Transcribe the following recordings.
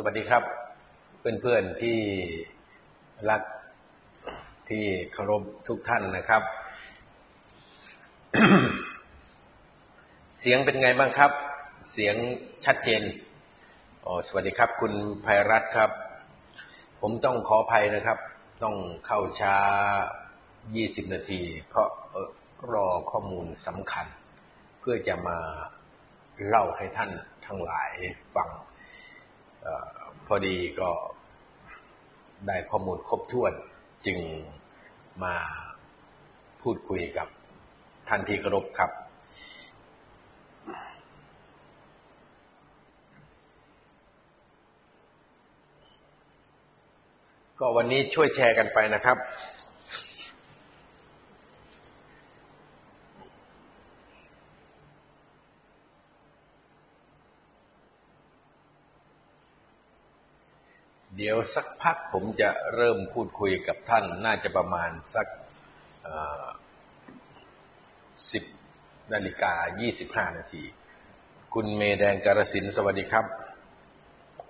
สวัสดีครับ เพื่อนๆที่รักที่เคารพทุกท่านนะครับ เสียงเป็นไงบ้างครับ เสียงชัดเจนอ๋อสวัสดีครับ คุณภัยรัตครับ ผมต้องขออภัยนะครับ ต้องเข้าช้า 20 นาที เพราะรอข้อมูลสำคัญ เพื่อจะมาเล่าให้ท่านทั้งหลายฟัง อพอดีก็ได้ข้อมูลครบถ้วนจึงมาพูดคุยกับท่านที่เคารพครับ ก็วันนี้ช่วยแชร์กันไปนะครับ เดี๋ยวสักพักผมจะเริ่มพูดคุยกับท่าน น่าจะประมาณสักสิบนาฬิกายี่สิบห้านาที คุณเมแดงการสินสวัสดีครับ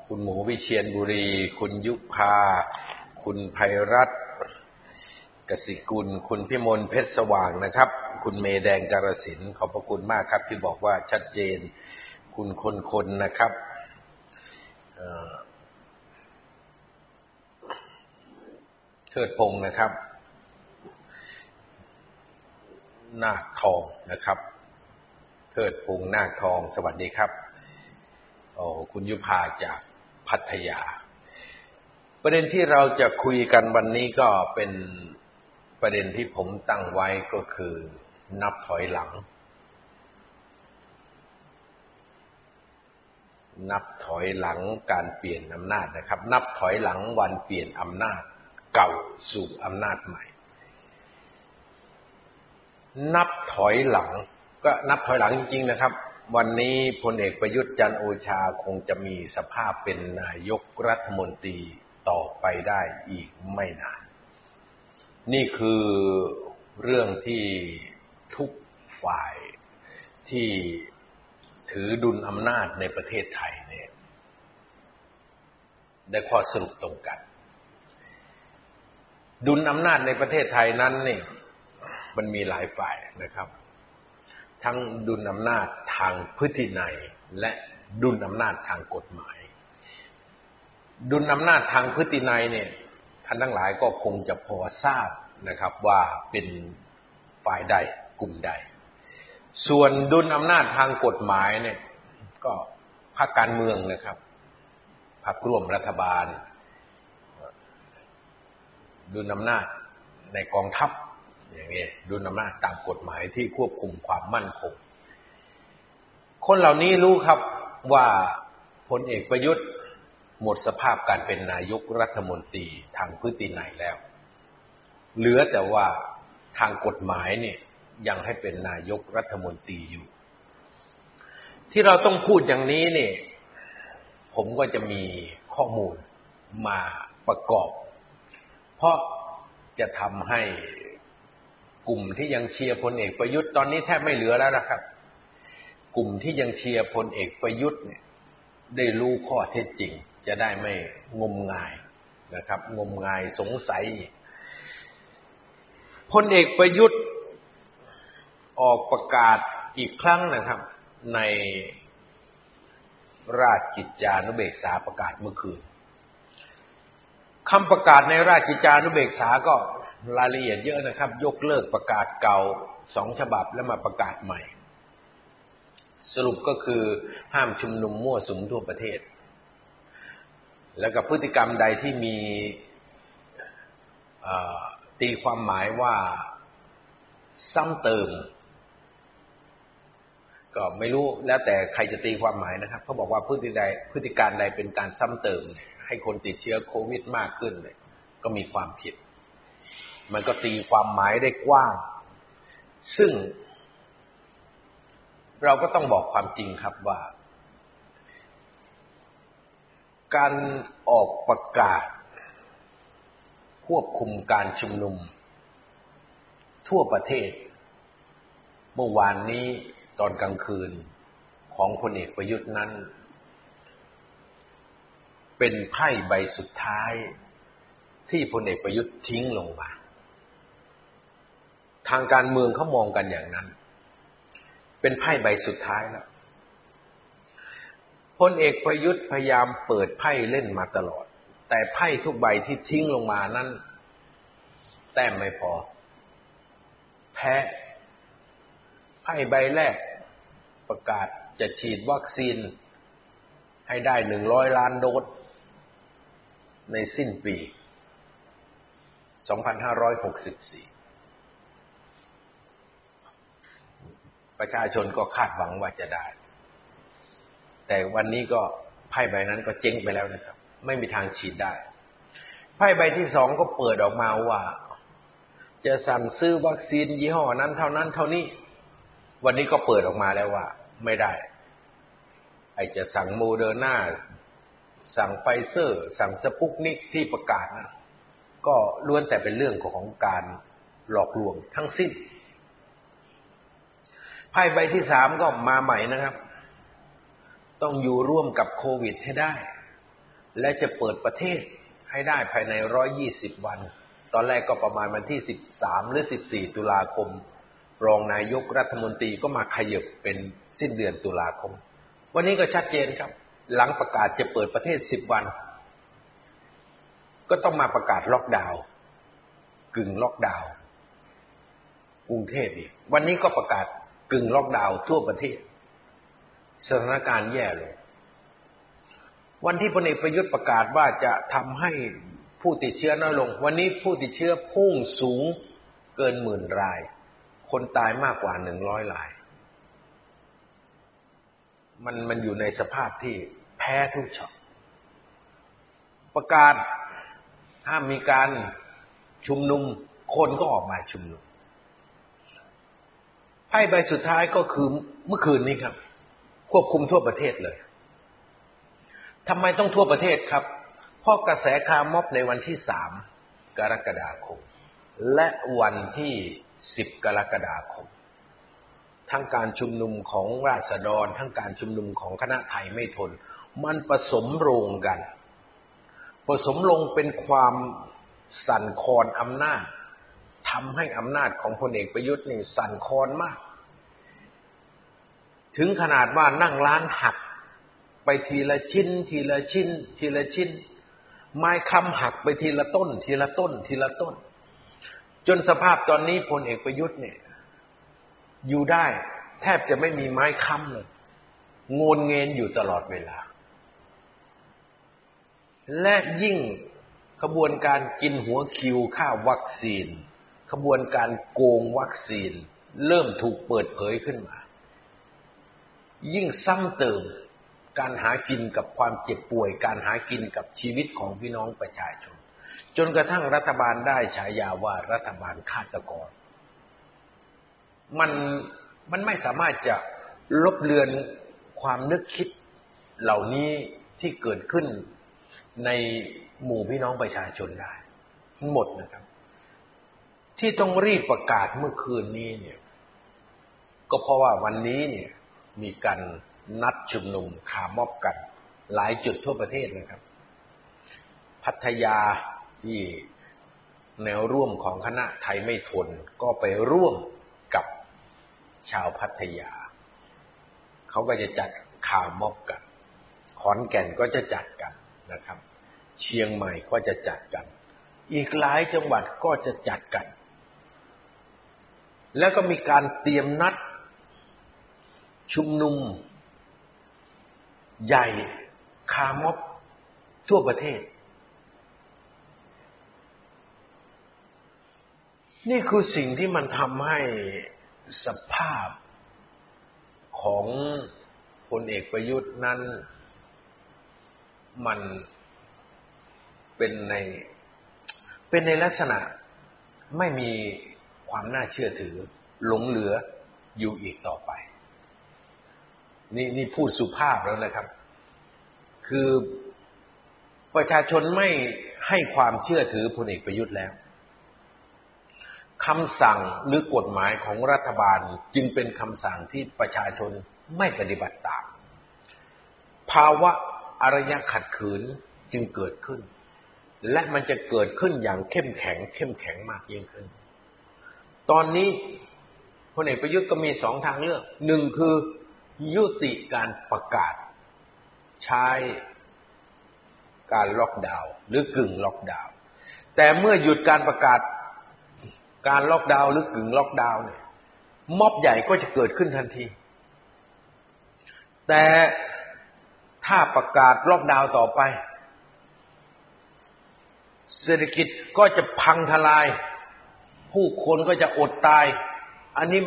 คุณหมูวิเชียนบุรี คุณยุพา คุณภัยรัตกสิกุล คุณพิมลเพชรสว่างนะครับ คุณเมแดงการสินขอบพระคุณมากครับ ที่บอกว่าชัดเจน คุณคนคนนะครับ เทิดพงศ์นะครับ นาคทองนะครับ เทิดพงศ์นาคทอง สวัสดีครับโอ้คุณยุพาจากพัทยา ประเด็นที่เราจะคุยกันวันนี้ก็เป็นประเด็นที่ผมตั้งไว้ก็คือ นับถอยหลัง นับถอยหลังการเปลี่ยนอำนาจนะครับ นับถอยหลังวันเปลี่ยนอำนาจ เก่าสู่อำนาจใหม่ นับถอยหลัง ก็นับถอยหลังจริง ๆ นะครับ วันนี้พลเอกประยุทธ์จันโอชาคงจะมีสภาพเป็นนายกรัฐมนตรีต่อไปได้อีกไม่นาน นี่คือเรื่องที่ทุกฝ่ายที่ถือดุลอำนาจในประเทศไทยเนี่ยได้ข้อสรุปตรงกัน ดุลอำนาจในประเทศไทยนั้นนี่มันมีหลายฝ่ายนะครับ ทั้งดุลอำนาจทางพฤตินัยและดุลอำนาจทางกฎหมาย ดุลอำนาจทางพฤตินัยเนี่ยท่านทั้งหลายก็คงจะพอทราบนะครับว่าเป็นฝ่ายใดกลุ่มใด ส่วนดุลอำนาจทางกฎหมายเนี่ยก็พรรคการเมืองนะครับพรรคร่วมรัฐบาล ดุลอำนาจในกองทัพ อย่างนี้ดุลอำนาจตามกฎหมายที่ควบคุมความมั่นคง คนเหล่านี้รู้ครับว่าพลเอกประยุทธ์หมดสภาพการเป็นนายกรัฐมนตรีทางพฤตินัยแล้ว เหลือแต่ว่าทางกฎหมายเนี่ยยังให้เป็นนายกรัฐมนตรีอยู่ ที่เราต้องพูดอย่างนี้เนี่ยผมก็จะมีข้อมูลมาประกอบ เพราะจะทำให้กลุ่มที่ยังเชียร์พลเอกประยุทธ์ตอนนี้แทบไม่เหลือแล้วนะครับ กลุ่มที่ยังเชียร์พลเอกประยุทธ์เนี่ย ได้รู้ข้อเท็จจริง จะได้ไม่งมงายนะครับ งมงายสงสัยพลเอกประยุทธ์ออกประกาศอีกครั้งนะครับ ในราชกิจจานุเบกษาประกาศเมื่อคืน คำประกาศในราชกิจจานุเบกษาก็รายละเอียดเยอะนะครับ ยกเลิกประกาศเก่าสองฉบับแล้วมาประกาศใหม่ สรุปก็คือห้ามชุมนุมมั่วสุมทั่วประเทศ แล้วกับพฤติกรรมใดที่มีตีความหมายว่าซ้ำเติม ก็ไม่รู้แล้วแต่ใครจะตีความหมายนะครับเขาบอกว่าพฤติใดพฤติการใดเป็นการซ้ำเติมเนี่ย ให้คนติดเชื้อโควิดมากขึ้นเลยก็มีความผิด มันก็ตีความหมายได้กว้าง ซึ่ง เราก็ต้องบอกความจริงครับว่า การออกประกาศ ควบคุมการชุมนุม ทั่วประเทศ เมื่อวานนี้ตอนกลางคืนของพลเอกประยุทธ์นั้น เป็นไพ่ใบสุดท้ายที่พลเอกประยุทธ์ทิ้งลงมา ทางการเมืองเขามองกันอย่างนั้น เป็นไพ่ใบสุดท้ายแล้วพลเอกประยุทธ์พยายามเปิดไพ่เล่นมาตลอด แต่ไพ่ทุกใบที่ทิ้งลงมานั้น แต้มไม่พอ แพ้ ไพ่ใบแรกประกาศจะฉีดวัคซีนให้ได้หนึ่งร้อยล้านโดส ในสิ้นปี 2564 ประชาชนก็คาดหวังว่าจะได้ แต่วันนี้ก็ไพ่ใบนั้นก็เจ๊งไปแล้วนะครับ ไม่มีทางฉีดได้ ไพ่ใบที่สองก็เปิดออกมาว่า จะสั่งซื้อวัคซีนยี่ห้อนั้นเท่านั้นเท่านี้ วันนี้ก็เปิดออกมาแล้วว่า ไม่ได้ ไอ้จะสั่งโมเดอร์นา สั่งไฟเซอร์ สั่งสปุตนิกที่ประกาศนะก็ล้วนแต่เป็นเรื่องของการหลอกลวงทั้งสิ้นไพ่ใบที่สามก็มาใหม่นะครับ ต้องอยู่ร่วมกับโควิดให้ได้ และจะเปิดประเทศให้ได้ภายในร้อยยี่สิบวัน ตอนแรกก็ประมาณวันที่สิบสามหรือสิบสี่ตุลาคม รองนายกรัฐมนตรีก็มาขยับเป็นสิ้นเดือนตุลาคม วันนี้ก็ชัดเจนครับ หลังประกาศจะเปิดประเทศสิบวัน ก็ต้องมาประกาศล็อกดาวน์กึ่งล็อกดาวน์กรุงเทพอีกวันนี้ก็ประกาศกึ่งล็อกดาวน์ทั่วประเทศสถานการณ์แย่ลงวันที่พลเอกประยุทธ์ประกาศว่าจะทำให้ผู้ติดเชื้อน้อยลง วันนี้ผู้ติดเชื้อพุ่งสูงเกินหมื่นราย คนตายมากกว่าหนึ่งร้อยราย มันมันอยู่ในสภาพที่ พ้ทุกช็อตประกาศห้ามมีการชุมนุม คนก็ออกมาชุมนุมไพ่ใบสุดท้ายก็คือเมื่อคืนนี้ครับ ควบคุมทั่วประเทศเลยทำไมต้องทั่วประเทศครับ เพราะกระแสคาร์ม็อบในวันที่สามกรกฎาคม และวันที่สิบกรกฎาคม ทั้งการชุมนุมของราษฎร ทั้งการชุมนุมของคณะไทยไม่ทน มันผสมโรงกันผสมลงเป็นความสั่นคลอนอำนาจทำให้อำนาจของพลเอกประยุทธ์นี่สั่นคลอนมาก ถึงขนาดว่านั่งร้านหัก ไปทีละชิ้น ทีละชิ้น ทีละชิ้น ไม้คำหักไปทีละต้น ทีละต้น ทีละต้น จนสภาพตอนนี้พลเอกประยุทธ์เนี่ย อยู่ได้ แทบจะไม่มีไม้ค้ำเลยงนเงินอยู่ตลอดเวลา และยิ่งขบวนการกินหัวคิวค่าวัคซีน ขบวนการโกงวัคซีน เริ่มถูกเปิดเผยขึ้นมา ยิ่งซ้ำเติมการหากินกับความเจ็บป่วย การหากินกับชีวิตของพี่น้องประชาชน จนกระทั่งรัฐบาลได้ฉายาว่ารัฐบาลฆาตกร มันมันไม่สามารถจะลบเลือนความนึกคิดเหล่านี้ที่เกิดขึ้น ในหมู่พี่น้องประชาชนได้ทั้งหมดนะครับ ที่ต้องรีบประกาศเมื่อคืนนี้เนี่ย ก็เพราะว่าวันนี้เนี่ยมีการนัดชุมนุมขามอบกัน หลายจุดทั่วประเทศนะครับ พัทยาที่แนวร่วมของคณะไทยไม่ทน ก็ไปร่วมกับชาวพัทยา เขาก็จะจัดขามอบกัน ขอนแก่นก็จะจัดกันนะครับ เชียงใหม่ก็จะจัดกัน อีกหลายจังหวัดก็จะจัดกัน แล้วก็มีการเตรียมนัด ชุมนุม ใหญ่คาร์มอบทั่วประเทศ นี่คือสิ่งที่มันทำให้สภาพของพลเอกประยุทธ์นั้น มัน เป็นในเป็นในลักษณะไม่มีความน่าเชื่อถือ หลงเหลืออยู่อีกต่อไป นี่นี่พูดสุภาพแล้วนะครับ คือประชาชนไม่ให้ความเชื่อถือพลเอกประยุทธ์แล้วคำสั่งหรือกฎหมายของรัฐบาลจึงเป็นคำสั่งที่ประชาชนไม่ปฏิบัติตาม ภาวะอารยะขัดขืนจึงเกิดขึ้น และมันจะเกิดขึ้นอย่างเข้มแข็ง เข้มแข็งมากยิ่งขึ้น ตอนนี้พลเอกประยุทธ์ก็มีสองทางเลือกหนึ่งคือยุติการประกาศ ใช้การล็อกดาวน์หรือกึ่งล็อกดาวน์แต่เมื่อหยุดการประกาศการล็อกดาวน์หรือกึ่งล็อกดาวน์เนี่ยม็อบใหญ่ก็จะเกิดขึ้นทันที แต่ถ้าประกาศล็อกดาวน์ต่อไป เศรษฐกิจก็จะพังทลาย ผู้คนก็จะอดตาย อันนี้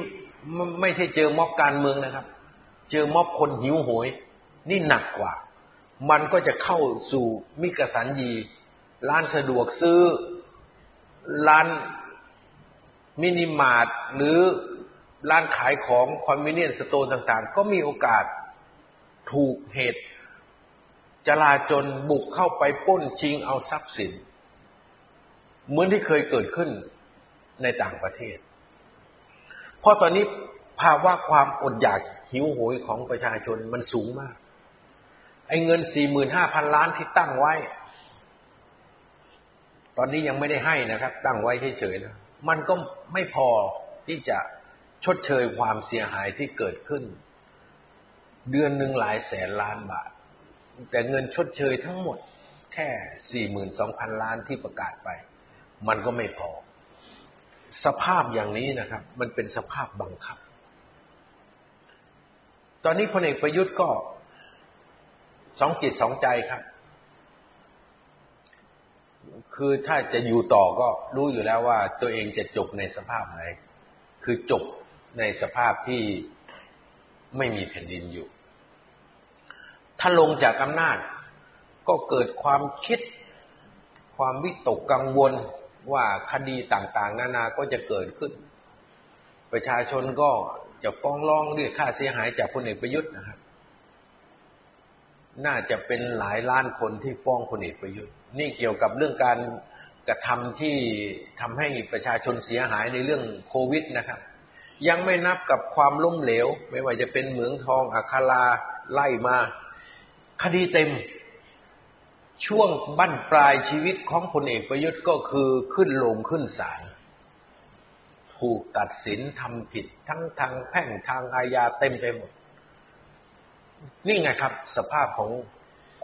ไม่ใช่เจอม็อบการเมืองนะครับ เจอม็อบคนหิวโหย นี่หนักกว่า มันก็จะเข้าสู่มิคสัญญีร้านสะดวกซื้อ ร้านมินิมาร์ทหรือร้านขายของ convenience store ต่างๆ ก็มีโอกาสถูกเหตุจลาจลบุกเข้าไปป้นชิงเอาทรัพย์สิน เหมือนที่เคยเกิดขึ้นในต่างประเทศ เพราะตอนนี้ภาวะความอดอยากหิวโหยของประชาชนมันสูงมาก ไอ้เงินสี่หมื่นห้าพันล้านที่ตั้งไว้ ตอนนี้ยังไม่ได้ให้นะครับ ตั้งไว้เฉยๆนะมันก็ไม่พอที่จะชดเชยความเสียหายที่เกิดขึ้น เดือนหนึ่งหลายแสนล้านบาท แต่เงินชดเชยทั้งหมดแค่สี่หมื่นสองพันล้านที่ประกาศไป มันก็ไม่พอ สภาพอย่างนี้นะครับ มันเป็นสภาพบังคับ ตอนนี้พลเอกประยุทธ์ก็สองจิตสองใจครับ คือถ้าจะอยู่ต่อก็รู้อยู่แล้วว่า ตัวเองจะจบในสภาพไหน คือจบในสภาพที่ไม่มีแผ่นดินอยู่ ถ้าลงจากอำนาจก็เกิดความคิด ความวิตกกังวล ว่าคดีต่างๆ นานาก็จะเกิดขึ้น ประชาชนก็จะฟ้องร้องเรียกค่าเสียหายจากพลเอกประยุทธ์นะครับ น่าจะเป็นหลายล้านคนที่ฟ้องพลเอกประยุทธ์ นี่เกี่ยวกับเรื่องการกระทำที่ทำให้ประชาชนเสียหายในเรื่องโควิดนะครับ ยังไม่นับกับความล้มเหลว ไม่ว่าจะเป็นเหมืองทองอัคาราไล่มา คดีเต็ม ช่วงบั้นปลายชีวิตของพลเอกประยุทธ์ก็คือขึ้นลงขึ้นศาลถูกตัดสินทำผิดทั้งทางแพ่งทางอาญาเต็มไปหมด นี่ไงครับ สภาพของ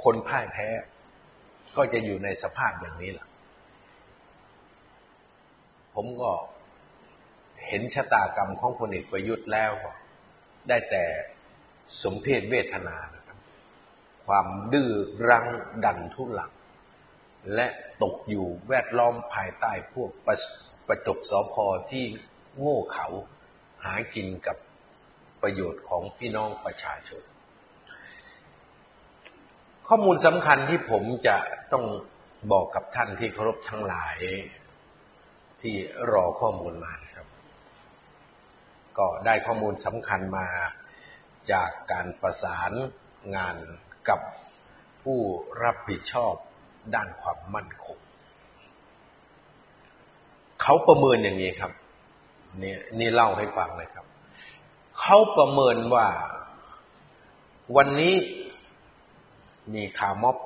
คนพ่ายแพ้ ก็จะอยู่ในสภาพอย่างนี้แหละผมก็เห็นชะตากรรมของพลเอกประยุทธ์แล้ว ได้แต่สมเพศเวทนานะ ความดื้อรั้งดันทุลังและตกอยู่แวดล้อมภายใต้พวกประประจบสอพอที่โง่เขาหากินกับประโยชน์ของพี่น้องประชาชน ข้อมูลสำคัญที่ผมจะต้องบอกกับท่านที่เคารพทั้งหลายที่รอข้อมูลมาครับ ก็ได้ข้อมูลสำคัญมาจากการประสานงาน กับผู้รับผิดชอบด้านความมั่นคง เขาประเมินอย่างนี้ครับนี่นี่เล่าให้ฟังเลยครับ เขาประเมินว่าวันนี้มีคาร์ม็อบ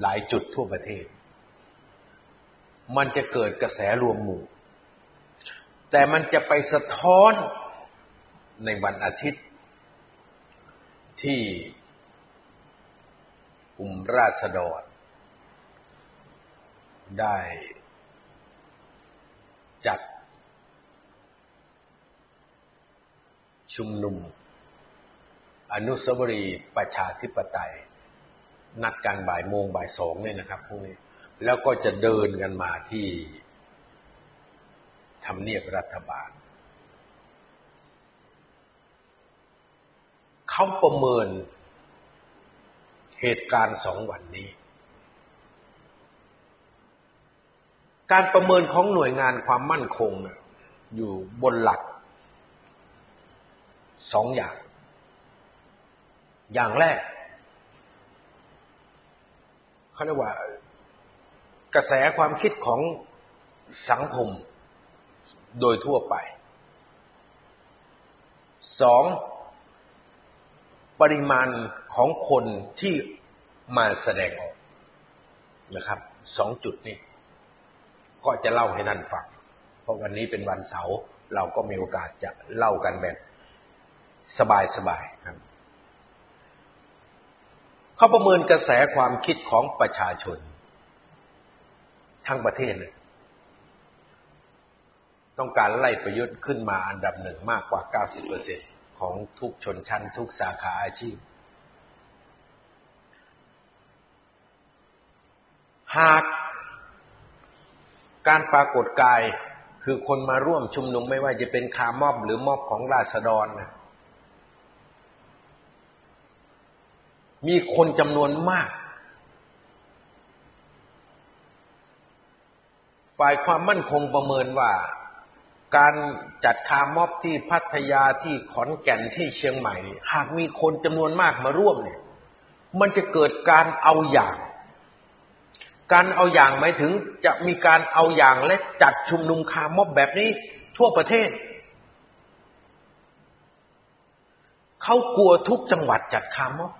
หลายจุดทั่วประเทศ มันจะเกิดกระแสรวมหมู่ แต่มันจะไปสะท้อนในวันอาทิตย์ที่ กลุ่มราษฎร ได้จัด ชุมนุม อนุสาวรีย์ประชาธิปไตย นัดกันบ่ายโมงบ่ายสองเนี่ยนะครับพวกนี้แล้วก็จะเดินกันมาที่ทำเนียบรัฐบาลเขาประเมิน เหตุการณ์สองวันนี้ การประเมินของหน่วยงานความมั่นคงอยู่บนหลักสองอย่าง อย่างแรกเขาเรียกว่า กระแสความคิดของสังคมโดยทั่วไปสองปริมาณ ของคนที่มาแสดงออกนะครับสองจุดนี้ ก็จะเล่าให้นั่นฟังเพราะวันนี้เป็นวันเสาร์เราก็มีโอกาสจะเล่ากันแบบสบายๆครับเขาประเมินกระแสความคิดของประชาชน ทั้งประเทศเลยต้องการไล่ประยุทธ์ขึ้นมาอันดับหนึ่งมากกว่า 90%ของทุกชนชั้นทุกสาขาอาชีพ หากการปรากฏกายคือคนมาร่วมชุมนุมไม่ว่าจะเป็นคาร์มอบหรือมอบของราษฎรนะมีคนจำนวนมาก ฝ่ายความมั่นคงประเมินว่า การจัดคาร์ม็อบที่พัทยาที่ขอนแก่นที่เชียงใหม่ หากมีคนจำนวนมากมาร่วมเนี่ย มันจะเกิดการเอาอย่าง การเอาอย่างหมายถึงจะมีการเอาอย่างและจัดชุมนุมคาร์ม็อบแบบนี้ทั่วประเทศ เขากลัวทุกจังหวัดจัดคาร์ม็อบ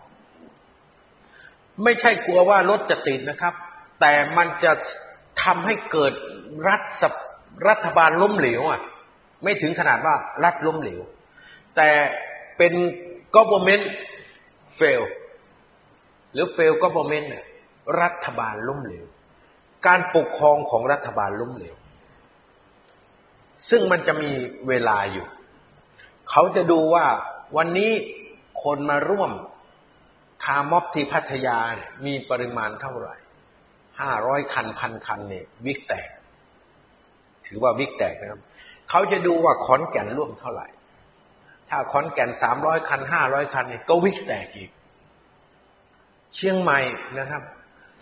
ไม่ใช่กลัวว่ารถจะติดนะครับ แต่มันจะทำให้เกิดรัฐรัฐบาลล้มเหลวอะ ไม่ถึงขนาดว่ารัฐล้มเหลว แต่เป็น government fail หรือ fail government เนี่ย รัฐบาลล้มเหลว การปกครองของรัฐบาลล้มเหลว ซึ่งมันจะมีเวลาอยู่ เขาจะดูว่าวันนี้คนมาร่วมคารม็อบที่พัทยาเนี่ยมีปริมาณเท่าไหร่ห้าร้อยคันพันคันเนี่ยวิกแตก ถือว่าวิกแตกนะครับ เขาจะดูว่าขอนแก่นร่วมเท่าไหร่ ถ้าขอนแก่นสามร้อยคันห้าร้อยคันเนี่ยก็วิกแตกอีก เชียงใหม่นะครับ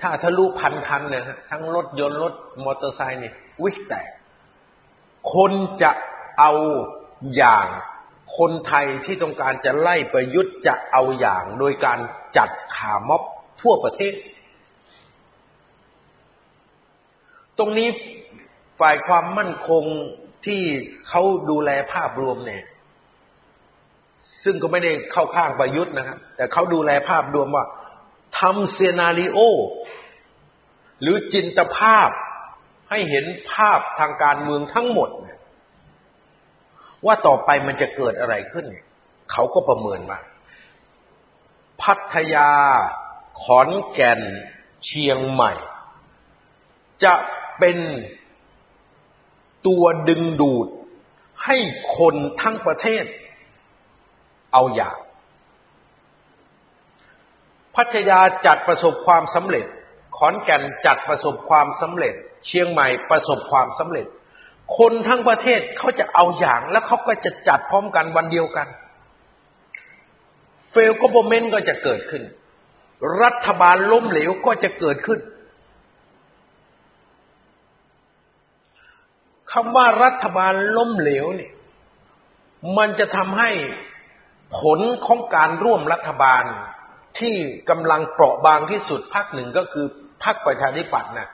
ถ้าทะลุพันคันเนี่ยทั้งรถยนต์รถมอเตอร์ไซค์เนี่ยวิกแตก คนจะเอาอย่างคนไทยที่ต้องการจะไล่ประยุทธ์จะเอาอย่างโดยการจัดขาม็อบทั่วประเทศ ตรงนี้ฝ่ายความมั่นคงที่เขาดูแลภาพรวมเนี่ย ซึ่งก็ไม่ได้เข้าข้างประยุทธ์นะครับแต่เขาดูแลภาพรวมว่า ทำเซนาริโอ หรือจินตภาพให้เห็นภาพทางการเมืองทั้งหมด ว่าต่อไปมันจะเกิดอะไรขึ้น เขาก็ประเมินว่าพัทยา ขอนแก่น เชียงใหม่ จะเป็นตัวดึงดูดให้คนทั้งประเทศเอาอย่าง พัทยาจัดประสบความสำเร็จ ขอนแก่นจัดประสบความสำเร็จ เชียงใหม่ประสบความสำเร็จ คนทั้งประเทศเขาจะเอาอย่างแล้วเขาก็จะจัดพร้อมกันวันเดียวกัน เฟลก็โมเมนต์ก็จะเกิดขึ้น รัฐบาลล้มเหลวก็จะเกิดขึ้นคำว่ารัฐบาลล้มเหลวเนี่ย มันจะทำให้ผลของการร่วมรัฐบาล ที่กำลังเปราะบางที่สุดพักหนึ่งก็คือพักประชาธิปัตย์นะ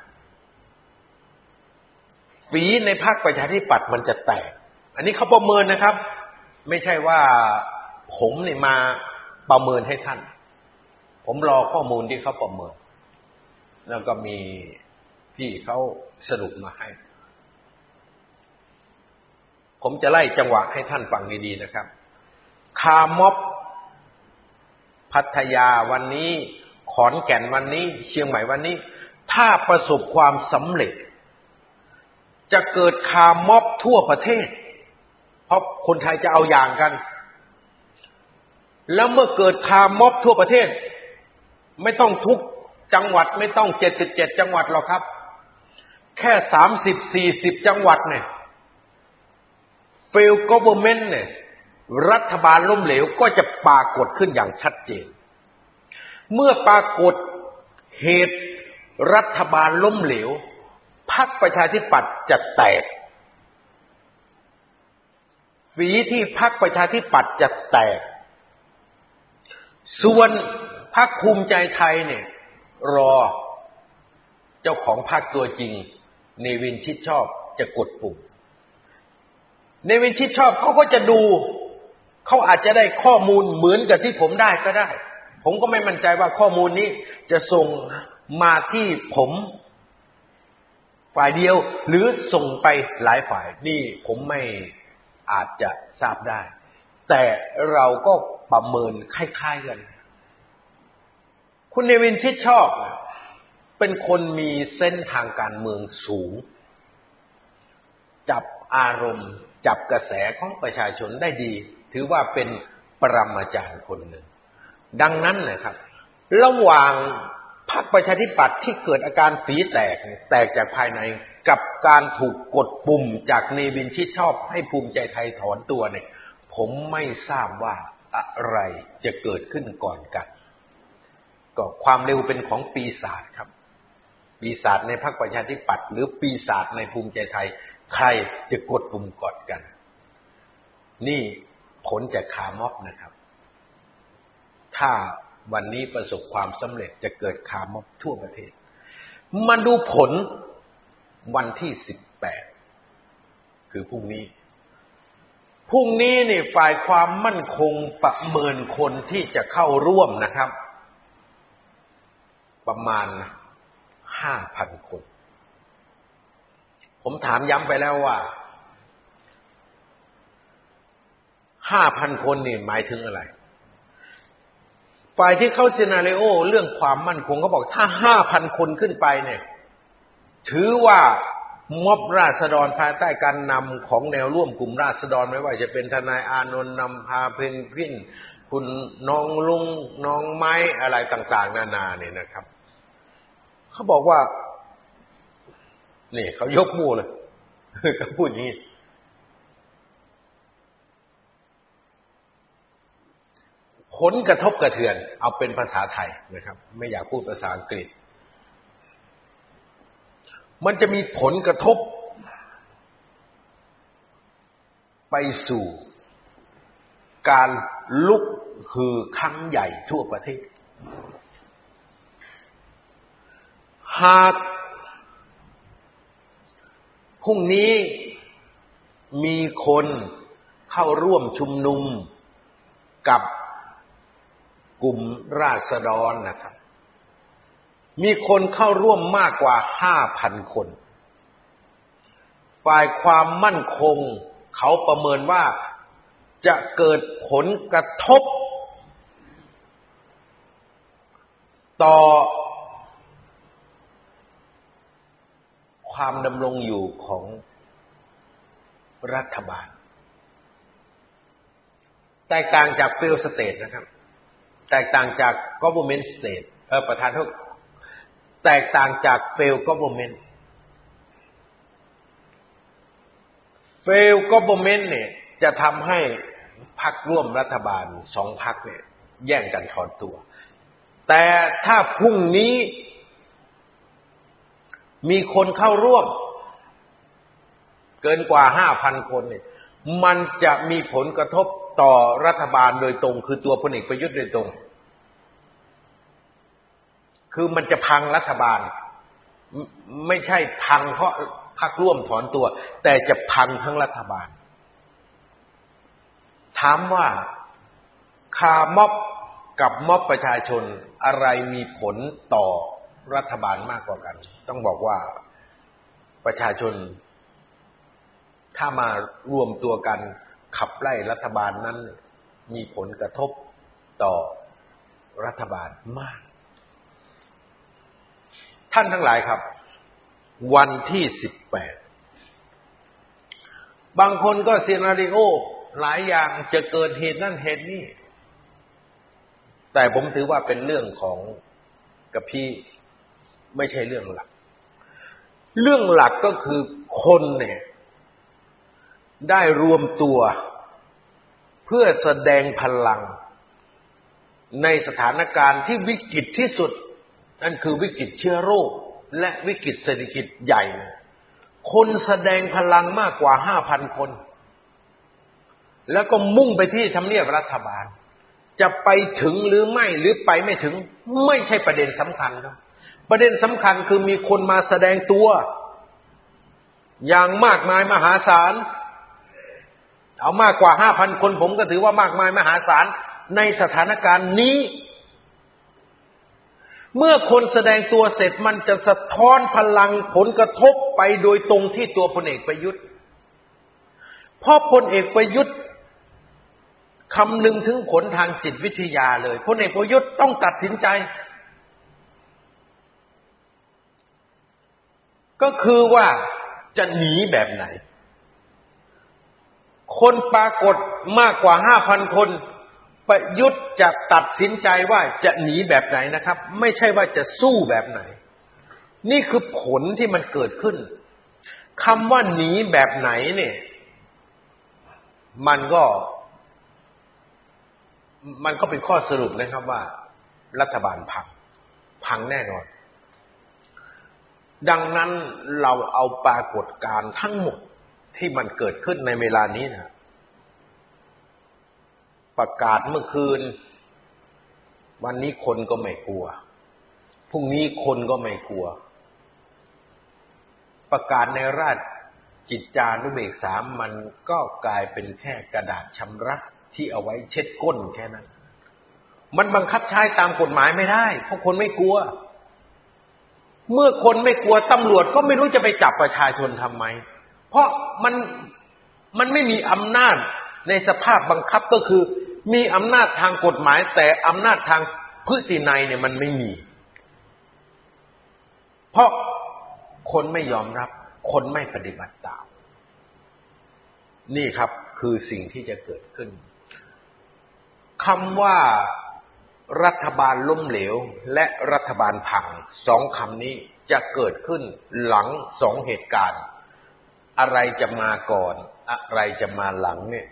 ฝีในภาคประชาธิปัตย์มันจะแตก อันนี้เขาประเมินนะครับ ไม่ใช่ว่าผมเนี่ยมาประเมินให้ท่าน ผมรอข้อมูลที่เขาประเมิน แล้วก็มีพี่เขาสรุปมาให้ ผมจะไล่จังหวะให้ท่านฟังดีๆนะครับ คาม็อบ พัทยาวันนี้ ขอนแก่นวันนี้ เชียงใหม่วันนี้ ถ้าประสบความสำเร็จ จะเกิดคาม็อบทั่วประเทศ เพราะคนไทยจะเอาอย่างกัน แล้วเมื่อเกิดคาม็อบทั่วประเทศ ไม่ต้องทุกจังหวัดไม่ต้องเจ็ดสิบเจ็ดจังหวัดหรอกครับ แค่สามสิบสี่สิบจังหวัดเนี่ยเฟลก v e r n เมนต์เนี่ย รัฐบาลล้มเหลวก็จะปรากฏขึ้นอย่างชัดเจน เมื่อปรากฏเหตุรัฐบาลล้มเหลวพักประชาธิปัตย์จะแตกฝีที่พักประชาธิปัตย์จะแตก ส่วนพักภูมิใจไทยเนี่ย รอเจ้าของภาคตัวจริง เนวินชิดชอบจะกดปุ่ม เนวินชิดชอบเขาก็จะดู เขาอาจจะได้ข้อมูลเหมือนกับที่ผมได้ก็ได้ ผมก็ไม่มั่นใจว่าข้อมูลนี้จะส่งมาที่ผมฝ่ายเดียว หรือส่งไปหลายฝ่ายนี่ผมไม่อาจจะทราบได้ แต่เราก็ประเมินคล้ายๆกัน คุณเนวินชิดชอบ เป็นคนมีเส้นทางการเมืองสูง จับอารมณ์ จับกระแสของประชาชนได้ดี ถือว่าเป็นปรมาจารย์คนหนึ่ง ดังนั้นนะครับ ระหว่างพรรคประชาธิปัตย์ที่เกิดอาการฝีแตกแตกจากภายในกับการถูกกดปุ่มจากเนวินชิดชอบให้ภูมิใจไทยถอนตัวเนี่ย ผมไม่ทราบว่าอะไรจะเกิดขึ้นก่อนกัน ก็ความเร็วเป็นของปีศาจครับ ปีศาจในพรรคประชาธิปัตย์หรือปีศาจในภูมิใจไทย ใครจะกดปุ่มก่อนกัน นี่ ผลจากขาม็อบนะครับ ถ้าวันนี้ประสบความสำเร็จจะเกิดคาร์มอบทั่วประเทศ มาดูผลวันที่สิบแปดคือพรุ่งนี้พรุ่งนี้นี่ฝ่ายความมั่นคงประเมินคนที่จะเข้าร่วมนะครับ ประมาณห้าพันคน ผมถามย้ำไปแล้วว่า ห้าพันคนนี่หมายถึงอะไรฝ่ายที่เข้าซีนารีโอ เรื่องความมั่นคงเขาบอกถ้าห้าพันคนขึ้นไปเนี่ย ถือว่าม็อบราษฎรภายใต้การนำของแนวร่วมกลุ่มราษฎรไม่ว่าจะเป็นทนายอานนท์นำพาเพนกวิน คุณน้องลุงน้องไม้อะไรต่าง ๆ นานาเนี่ยนะครับ เขาบอกว่า นี่เขายกมือเลยเขาพูดอย่างนี้ ผลกระทบกระเทือน เอาเป็นภาษาไทยนะครับ ไม่อยากพูดภาษาอังกฤษ มันจะมีผลกระทบ ไปสู่การลุกคือครั้งใหญ่ทั่วประเทศ หากพรุ่งนี้มีคนเข้าร่วมชุมนุมกับ กลุ่มราษฎรนะครับ มีคนเข้าร่วมมากกว่าห้าพันคน ฝ่ายความมั่นคงเขาประเมินว่าจะเกิดผลกระทบ ต่อ ความดำรงอยู่ของรัฐบาล แตกต่างจากเฟลสเตทนะครับ แตกต่างจาก government state เออประธานโทษแตกต่างจาก fail government fail government เนี่ย จะทำให้พักร่วมรัฐบาลสองพักเนี่ย แย่งกันถอนตัว แต่ถ้าพรุ่งนี้มีคนเข้าร่วม เกินกว่าห้าพันคนเนี่ย มันจะมีผลกระทบ ต่อรัฐบาลโดยตรง คือตัวพลเอกประยุทธ์โดยตรง คือมันจะพังรัฐบาล ไม่ใช่พังเพราะพักร่วมถอนตัว แต่จะพังทั้งรัฐบาล ถามว่าคาม็อบกับม็อบประชาชนอะไรมีผลต่อรัฐบาลมากกว่ากัน ต้องบอกว่าประชาชน ถ้ามารวมตัวกัน ขับไล่รัฐบาลนั้น มีผลกระทบต่อรัฐบาลมาก ท่านทั้งหลายครับ วันที่สิบแปดบางคนก็เซีนาริโอ หลายอย่างจะเกิดเหตุนั่นเหตุนี้ แต่ผมถือว่าเป็นเรื่องของกับพี่ไม่ใช่เรื่องหลัก เรื่องหลักก็คือคนเนี่ย ได้รวมตัว เพื่อแสดงพลัง ในสถานการณ์ที่วิกฤตที่สุด นั่นคือวิกฤตเชื้อโรค และวิกฤตเศรษฐกิจใหญ่ คนแสดงพลังมากกว่าห้าพันคน แล้วก็มุ่งไปที่ทำเนียบรัฐบาล จะไปถึงหรือไม่หรือไปไม่ถึงไม่ใช่ประเด็นสำคัญครับประเด็นสำคัญคือมีคนมาแสดงตัว อย่างมากมายมหาศาล เอามากกว่าห้าพันคนผมก็ถือว่ามากมายมหาศาลในสถานการณ์นี้ เมื่อคนแสดงตัวเสร็จมันจะสะท้อนพลังผลกระทบไปโดยตรงที่ตัวพลเอกประยุทธ์เพราะพลเอกประยุทธ์คำนึงถึงผลทางจิตวิทยาเลยพลเอกประยุทธ์ต้องตัดสินใจ ก็คือว่าจะหนีแบบไหน คนปรากฏมากกว่าห้าพันคน ประยุทธ์จะตัดสินใจว่าจะหนีแบบไหนนะครับ ไม่ใช่ว่าจะสู้แบบไหน นี่คือผลที่มันเกิดขึ้นคำว่าหนีแบบไหนเนี่ย มันก็ มันก็เป็นข้อสรุปนะครับว่า รัฐบาลพัง พังแน่นอน ดังนั้นเราเอาปรากฏการทั้งหมด ที่มันเกิดขึ้นในเวลานี้นะประกาศเมื่อคืน วันนี้คนก็ไม่กลัวพรุ่งนี้คนก็ไม่กลัว ประกาศในราชจิตจานุเบกษามันก็กลายเป็นแค่กระดาษชำระที่เอาไว้เช็ดก้นแค่นั้น มันบังคับใช้ตามกฎหมายไม่ได้ เพราะคนไม่กลัว เมื่อคนไม่กลัวตำรวจก็ไม่รู้จะไปจับประชาชนทำไม เพราะมันมันไม่มีอำนาจในสภาพบังคับก็คือ มีอำนาจทางกฎหมาย แต่อำนาจทางพฤตินัยเนี่ยมันไม่มี เพราะคนไม่ยอมรับ คนไม่ปฏิบัติตาม นี่ครับคือสิ่งที่จะเกิดขึ้นคำว่ารัฐบาลล้มเหลวและรัฐบาลพังสองคำนี้จะเกิดขึ้นหลังสองเหตุการณ์ อะไรจะมาก่อน อะไรจะมาหลังเนี่ย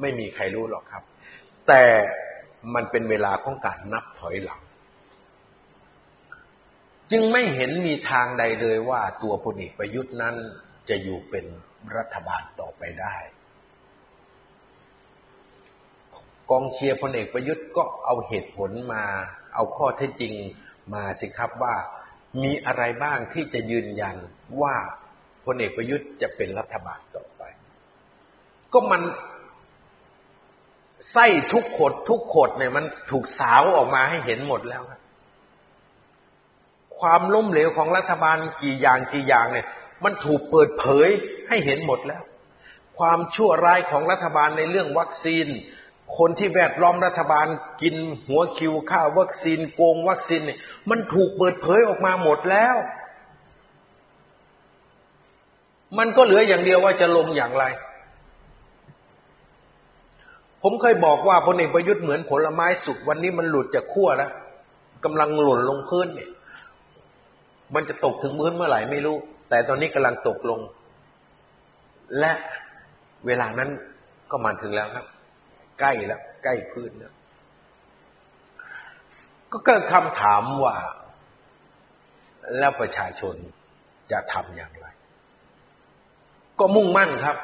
ไม่มีใครรู้หรอกครับ แต่มันเป็นเวลาของการนับถอยหลัง จึงไม่เห็นมีทางใดเลยว่าตัวพลเอกประยุทธ์นั้นจะอยู่เป็นรัฐบาลต่อไปได้ กองเชียร์พลเอกประยุทธ์ก็เอาเหตุผลมา เอาข้อเท็จจริงมาสิครับว่ามีอะไรบ้างที่จะยืนยันว่า พลเอกประยุทธ์จะเป็นรัฐบาลต่อไป ก็มันไส้ทุกขดทุกขดเนี่ยมันถูกสาวออกมาให้เห็นหมดแล้วครับความล้มเหลวของรัฐบาลกี่อย่างกี่อย่างเนี่ย มันถูกเปิดเผยให้เห็นหมดแล้ว ความชั่วร้ายของรัฐบาลในเรื่องวัคซีน คนที่แวดล้อมรัฐบาลกินหัวคิวค่าวัคซีนโกงวัคซีนเนี่ยมันถูกเปิดเผยออกมาหมดแล้ว มันก็เหลืออย่างเดียวว่าจะลงอย่างไร ผมเคยบอกว่าพลเอกประยุทธ์เหมือนผลไม้สุกวันนี้มันหลุดจากขั้วแล้วกำลังหล่นลงพื้นเนี่ย มันจะตกถึงพื้นเมื่อไหร่ไม่รู้ แต่ตอนนี้กำลังตกลง และเวลานั้นก็มาถึงแล้วครับ ใกล้แล้ว ใกล้พื้นแล้วก็เกิดคำถามว่า แล้วประชาชนจะทำอย่างไร ก็มุ่งมั่นครับ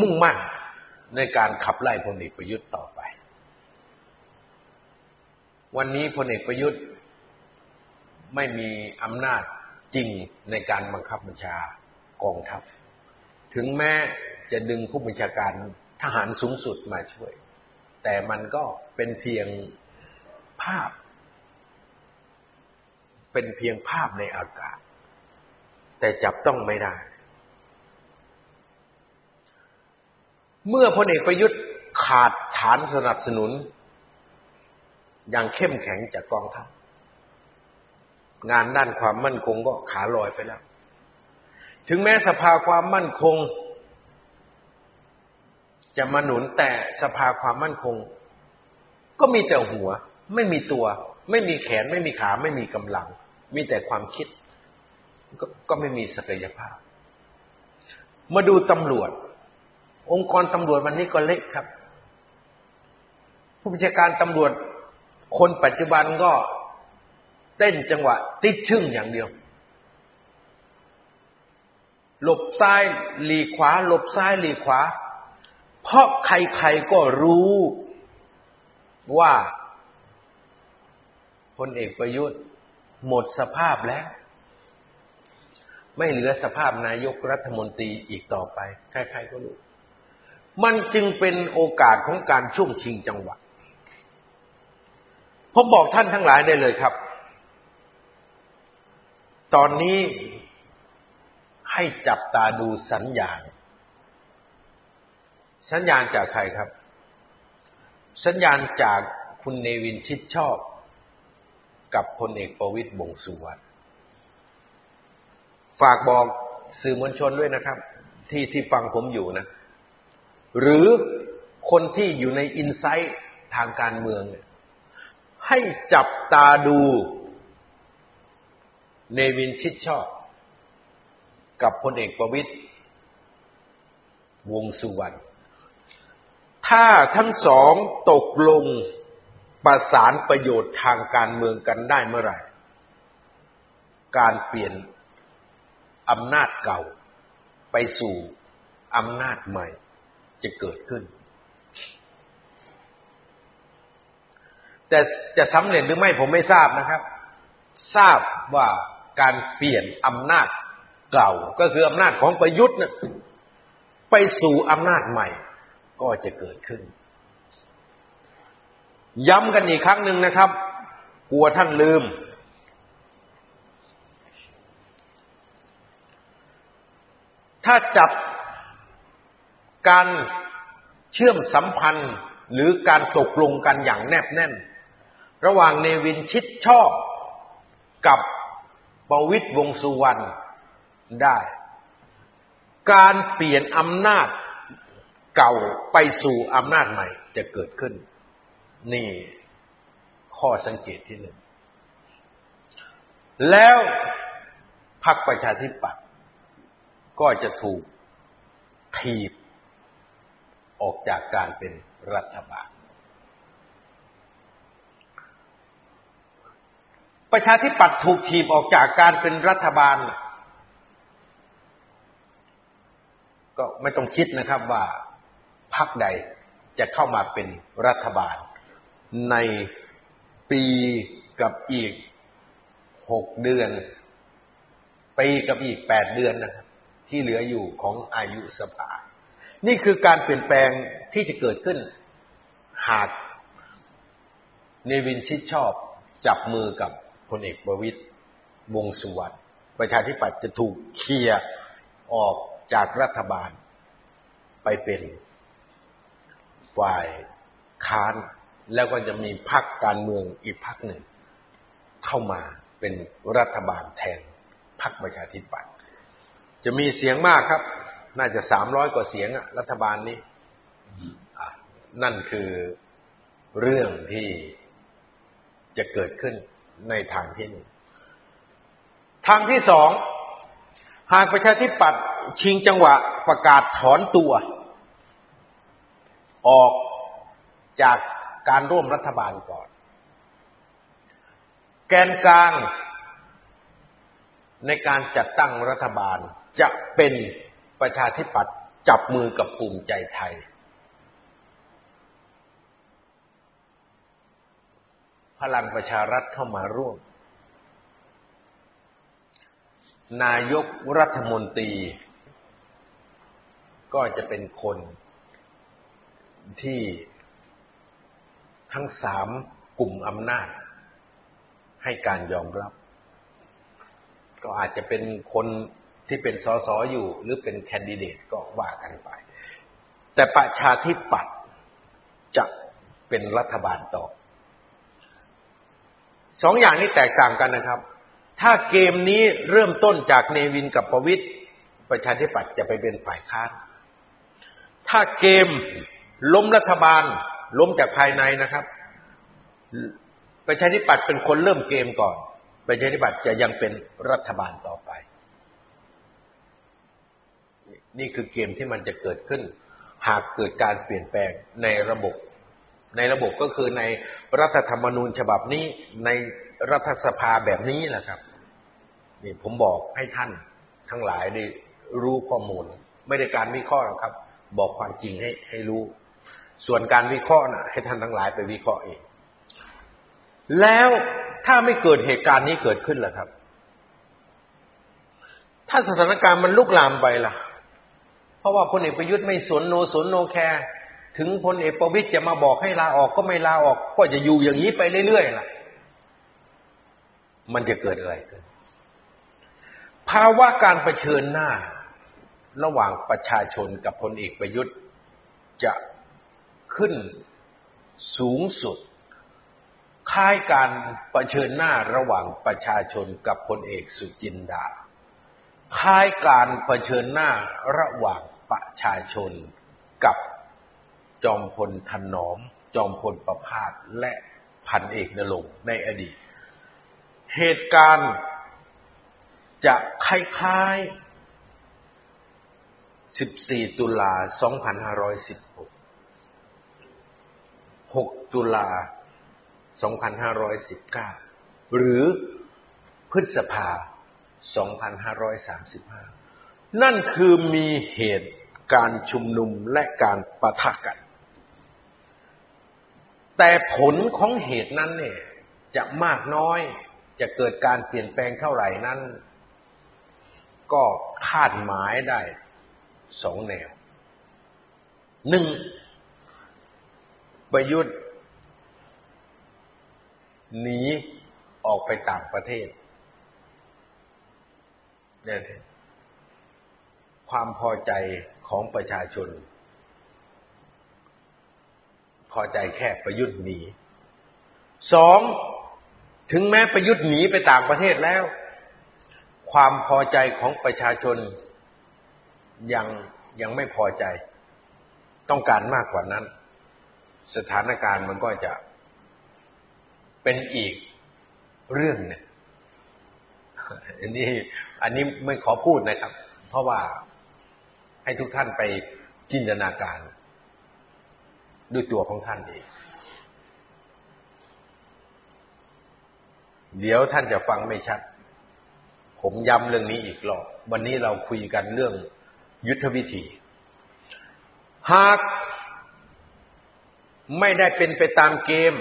มุ่งมั่นในการขับไล่พลเอกประยุทธ์ต่อไป วันนี้พลเอกประยุทธ์ไม่มีอำนาจจริงในการบังคับบัญชากองทัพ ถึงแม้จะดึงผู้บัญชาการทหารสูงสุดมาช่วย แต่มันก็เป็นเพียงภาพ เป็นเพียงภาพในอากาศ แต่จับต้องไม่ได้ เมื่อพลเอกประยุทธ์ขาดฐานสนับสนุน อย่างเข้มแข็งจากกองทัพงานด้านความมั่นคงก็ขาลอยไปแล้ว ถึงแม้สภาความมั่นคง จะมาหนุนแต่สภาความมั่นคง ก็มีแต่หัว ไม่มีตัว ไม่มีแขน ไม่มีขา ไม่มีกำลัง มีแต่ความคิด กก็ไม่มีศักยภาพ มาดูตำรวจ องค์กรตำรวจวันนี้ก็เล็กครับ ผู้บัญชาการตำรวจคนปัจจุบันก็เต้นจังหวะ ติดชึ่งอย่างเดียว หลบซ้ายหลีขวา หลบซ้ายหลีขวา เพราะใครๆก็รู้ว่าพลเอกประยุทธ์หมดสภาพแล้ว ไม่เหลือสภาพนายกรัฐมนตรีอีกต่อไป ใครๆก็รู้ มันจึงเป็นโอกาสของการช่วงชิงจังหวะผมบอกท่านทั้งหลายได้เลยครับ ตอนนี้ให้จับตาดูสัญญาณ สัญญาณจากใครครับ สัญญาณจากคุณเนวินชิดชอบ กับพลเอกประวิตยวงสุวรรณ ฝากบอกสื่อมวลชนด้วยนะครับ ที่ที่ฟังผมอยู่นะ หรือคนที่อยู่ในอินไซต์ทางการเมือง ให้จับตาดู เนวินชิดชอบ กับพลเอกประวิตยวงสุวรรณถ้าทั้งสองตกลงประสานประโยชน์ทางการเมืองกันได้เมื่อไหร่ การเปลี่ยน อำนาจเก่า ไปสู่อำนาจใหม่ จะเกิดขึ้น แต่จะสำเร็จหรือไม่ผมไม่ทราบนะครับ ทราบว่าการเปลี่ยนอำนาจเก่าก็คืออำนาจของประยุทธ์นะไปสู่อำนาจใหม่ ก็จะเกิดขึ้น ย้ำกันอีกครั้งหนึ่งนะครับ กลัวท่านลืม ถ้าจับการเชื่อมสัมพันธ์ หรือการตกลงกันอย่างแนบแน่น ระหว่างเนวินชิดชอบกับประวิตยวงสุวรรณได้ การเปลี่ยนอำนาจเก่าไปสู่อำนาจใหม่จะเกิดขึ้น นี่ข้อสังเกตที่หนึ่ง แล้วพรรคประชาธิปัตย์ ก็จะถูกถีบออกจากการเป็นรัฐบาล ประชาธิปัตย์ถูกถีบออกจากการเป็นรัฐบาล ก็ไม่ต้องคิดนะครับว่าพรรคใดจะเข้ามาเป็นรัฐบาล ในปีกับอีกหกเดือน ปีกับอีกแปดเดือนนะครับ ที่เหลืออยู่ของอายุสภา นี่คือการเปลี่ยนแปลงที่จะเกิดขึ้น หากเนวินชิดชอบจับมือกับพลเอกประวิตยวงสุวรรณประชาธิปัตย์จะถูกเคลียร์ออกจากรัฐบาลไปเป็นฝ่ายค้าน แล้วก็จะมีพรรคการเมืองอีกพรรคหนึ่ง เข้ามาเป็นรัฐบาลแทนพรรคประชาธิปัตย์ จะมีเสียงมากครับ น่าจะสามร้อยกว่าเสียงอะรัฐบาลนี้นั่นคือเรื่องที่จะเกิดขึ้นในทางที่หนึ่งทางที่สอง หากประชาธิปัตย์ชิงจังหวะประกาศถอนตัว ออกจากการร่วมรัฐบาลก่อน แกนกลางในการจัดตั้งรัฐบาล จะเป็นประชาธิปัตย์จับมือกับภูมิใจไทย พลังประชารัฐเข้ามาร่วม นายกรัฐมนตรี ก็จะเป็นคนที่ทั้งสามกลุ่มอำนาจ ให้การยอมรับ ก็อาจจะเป็นคน ที่เป็นสสอยู่ หรือเป็นแคนดิเดตก็ว่ากันไป แต่ประชาธิปัตย์จะเป็นรัฐบาลต่อสองอย่างนี้แตกต่างกันนะครับ ถ้าเกมนี้เริ่มต้นจากเนวินกับประวิทย์ประชาธิปัตย์จะไปเป็นฝ่ายค้าน ถ้าเกมล้มรัฐบาล ล้มจากภายในนะครับ ประชาธิปัตย์เป็นคนเริ่มเกมก่อน ประชาธิปัตย์จะยังเป็นรัฐบาลต่อไป นี่คือเกมที่มันจะเกิดขึ้น หากเกิดการเปลี่ยนแปลงในระบบ ในระบบก็คือในรัฐธรรมนูญฉบับนี้ในรัฐสภาแบบนี้แหละครับ นี่ผมบอกให้ท่านทั้งหลายได้รู้ข้อมูล ไม่ได้การวิเคราะห์หรอกครับ บอกความจริงให้ให้รู้ ส่วนการวิเคราะห์นะ่ะ ให้ท่านทั้งหลายไปวิเคราะห์เองแล้วถ้าไม่เกิดเหตุการณ์นี้เกิดขึ้นล่ะครับ ถ้าสถานการณ์มันลุกลามไปล่ะ ราะว่าพลเอกประยุทธ์ไม่สนโนสนโนแคร์ถึงพลเอกประวิตยจะมาบอกให้ลาออกก็ไม่ลาออก ก็จะอยู่อย่างนี้ไปเรื่อยๆล่ะ มันจะเกิดอะไรขึ้นภาวะการเผชิญหน้า ระหว่างประชาชนกับพลเอกประยุทธ์จะขึ้นสูงสุดคล้ายการประชิญหน้าระหว่างประชาชนกับพลเอกสุจินดาคล้ายการเผชิญหน้าระหว่าง ประชาชนกับจอมพลถนอม จอมพลประพาสและพันเอกนรงในอดีต เหตุการณ์จะคล้ายๆ 14 ตุลา 2516 6 ตุลา 2519 หรือพฤษภา 2535 นั่นคือมีเหตุ การชุมนุมและการประทะกัน แต่ผลของเหตุนั้นเนี่ยจะมากน้อยจะเกิดการเปลี่ยนแปลงเท่าไหร่นั้น ก็คาดหมายได้สองแนวหนึ่งประยุทธ์หนีออกไปต่างประเทศเนี่ยความพอใจ ของประชาชน พอใจแค่ประยุทธ์หนีสองถึงแม้ประยุทธ์หนีไปต่างประเทศแล้ว ความพอใจของประชาชนยังยังไม่พอใจ ต้องการมากกว่านั้น สถานการณ์มันก็จะเป็นอีกเรื่องหนึ่งอันนี้อันนี้ไม่ขอพูดนะครับ เพราะว่า ให้ทุกท่านไปจินตนาการ ด้วยตัวของท่านเอง เดี๋ยวท่านจะฟังไม่ชัด ผมย้ำเรื่องนี้อีกรอบ วันนี้เราคุยกันเรื่องยุทธวิธี หากไม่ได้เป็นไปตามเกม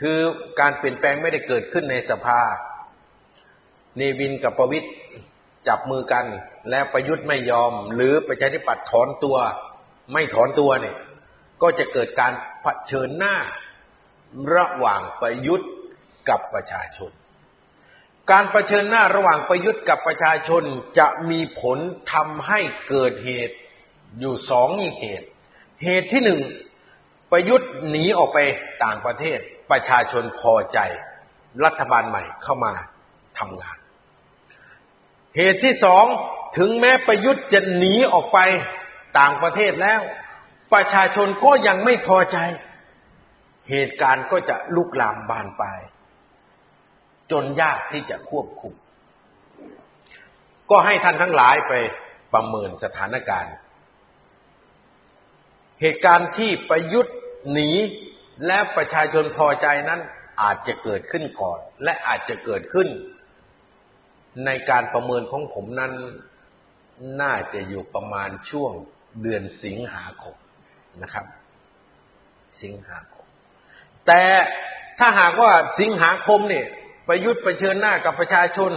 คือการเปลี่ยนแปลงไม่ได้เกิดขึ้นในสภา เนวินกับประวิทย์ จับมือกัน และประยุทธ์ไม่ยอม หรือประชาธิปัตย์ถอนตัว ไม่ถอนตัวเนี่ย ก็จะเกิดการเผชิญหน้า ระหว่างประยุทธ์กับประชาชน การเผชิญหน้าระหว่างประยุทธ์กับประชาชนจะมีผลทำให้เกิดเหตุอยู่สองเหตุ เหตุที่หนึ่งประยุทธ์หนีออกไปต่างประเทศ ประชาชนพอใจ รัฐบาลใหม่เข้ามาทำงาน เหตุที่สองถึงแม้ประยุทธ์จะหนีออกไปต่างประเทศแล้ว ประชาชนก็ยังไม่พอใจ เหตุการณ์ก็จะลุกลามบานปลายจนยากที่จะควบคุม ก็ให้ท่านทั้งหลายไปประเมินสถานการณ์ เหตุการณ์ที่ประยุทธ์หนีและประชาชนพอใจนั้นอาจจะเกิดขึ้นก่อน และอาจจะเกิดขึ้น ในการประเมินของผมนั้น น่าจะอยู่ประมาณช่วงเดือนสิงหาคมนะครับ สิงหาคม แต่ถ้าหากว่าสิงหาคมเนี่ยประยุทธ์ไปเชิญหน้ากับประชาชน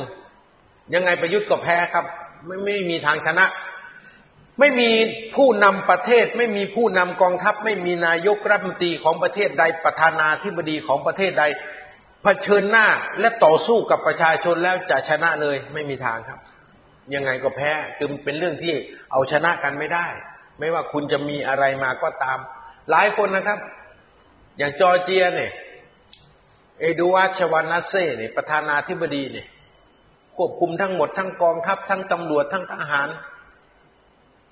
ยังไงประยุทธ์ก็แพ้ครับ ไม่ไม่มีทางชนะ ไม่มีผู้นำประเทศ ไม่มีผู้นำกองทัพ ไม่มีนายกรัฐมนตรีของประเทศใดประธานาธิบดีของประเทศใด เผชิญหน้าและต่อสู้กับประชาชนแล้วจะชนะเลยไม่มีทางครับ ยังไงก็แพ้คือเป็นเรื่องที่เอาชนะกันไม่ได้ ไม่ว่าคุณจะมีอะไรมาก็ตาม หลายคนนะครับ อย่างจอร์เจียเนี่ยเอดูวาชวานาเซ่เนี่ยประธานาธิบดีเนี่ยควบคุมทั้งหมดทั้งกองทัพทั้งตำรวจทั้งทหาร